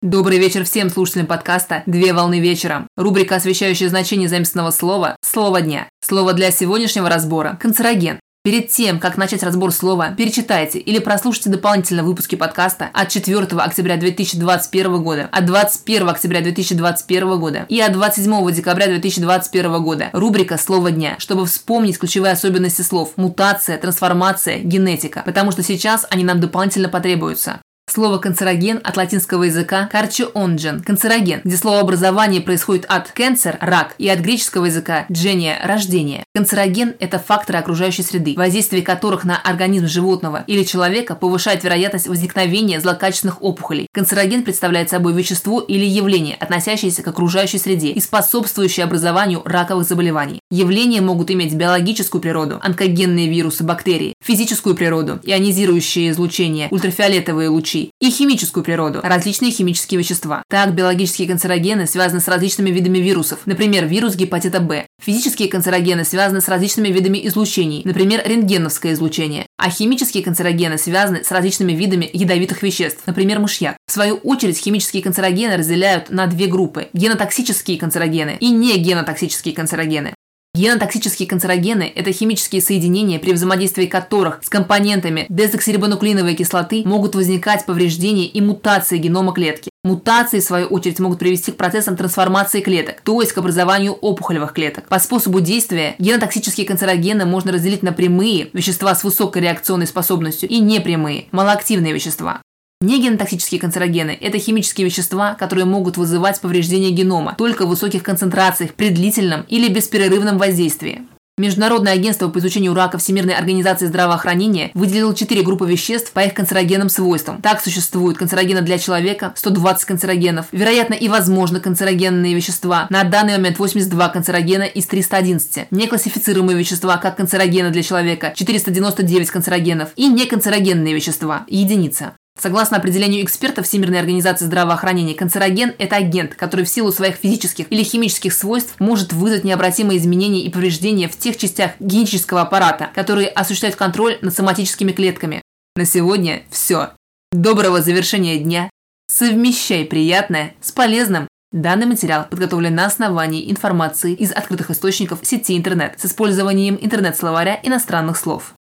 Добрый вечер всем слушателям подкаста «Две волны вечером». Рубрика, освещающая значение заместного слова «Слово дня». Слово для сегодняшнего разбора – канцероген. Перед тем, как начать разбор слова, перечитайте или прослушайте дополнительно выпуски подкаста от 4 октября 2021 года, от 21 октября 2021 года и от 27 декабря 2021 года. Рубрика «Слово дня», чтобы вспомнить ключевые особенности слов – мутация, трансформация, генетика, потому что сейчас они нам дополнительно потребуются. Слово «канцероген» от латинского языка «карчионджен» – канцероген, где словообразование происходит от «кенцер» – рак и от греческого языка «джения» – рождение. Канцероген – это факторы окружающей среды, воздействие которых на организм животного или человека повышает вероятность возникновения злокачественных опухолей. Канцероген представляет собой вещество или явление, относящееся к окружающей среде и способствующее образованию раковых заболеваний. Явления могут иметь биологическую природу – онкогенные вирусы, бактерии, физическую природу – ионизирующие излучения, ультрафиолетовые лучи, и химическую природу – различные химические вещества. Так, биологические канцерогены связаны с различными видами вирусов, например, вирус гепатита Б. Физические канцерогены связаны с различными видами излучений, например, рентгеновское излучение. А химические канцерогены связаны с различными видами ядовитых веществ, например, мышьяк. В свою очередь, химические канцерогены разделяют на две группы – генотоксические канцерогены и негенотоксические канцерогены. Генотоксические канцерогены – это химические соединения, при взаимодействии которых с компонентами дезоксирибонуклеиновой кислоты могут возникать повреждения и мутации генома клетки. Мутации, в свою очередь, могут привести к процессам трансформации клеток, то есть к образованию опухолевых клеток. По способу действия генотоксические канцерогены можно разделить на прямые – вещества с высокой реакционной способностью и непрямые – малоактивные вещества. Негенотоксические канцерогены – это химические вещества, которые могут вызывать повреждение генома только в высоких концентрациях при длительном или беспрерывном воздействии. Международное агентство по изучению рака Всемирной организации здравоохранения выделило четыре группы веществ по их канцерогенным свойствам. Так существуют канцерогены для человека, 120 канцерогенов, вероятно и возможно канцерогенные вещества, на данный момент 82 канцерогена из 311, неклассифицируемые вещества как канцерогены для человека, 499 канцерогенов и неканцерогенные вещества, единица. Согласно определению экспертов Всемирной организации здравоохранения, канцероген – это агент, который в силу своих физических или химических свойств может вызвать необратимые изменения и повреждения в тех частях генетического аппарата, которые осуществляют контроль над соматическими клетками. На сегодня все. Доброго завершения дня. Совмещай приятное с полезным. Данный материал подготовлен на основании информации из открытых источников сети интернет с использованием интернет-словаря иностранных слов.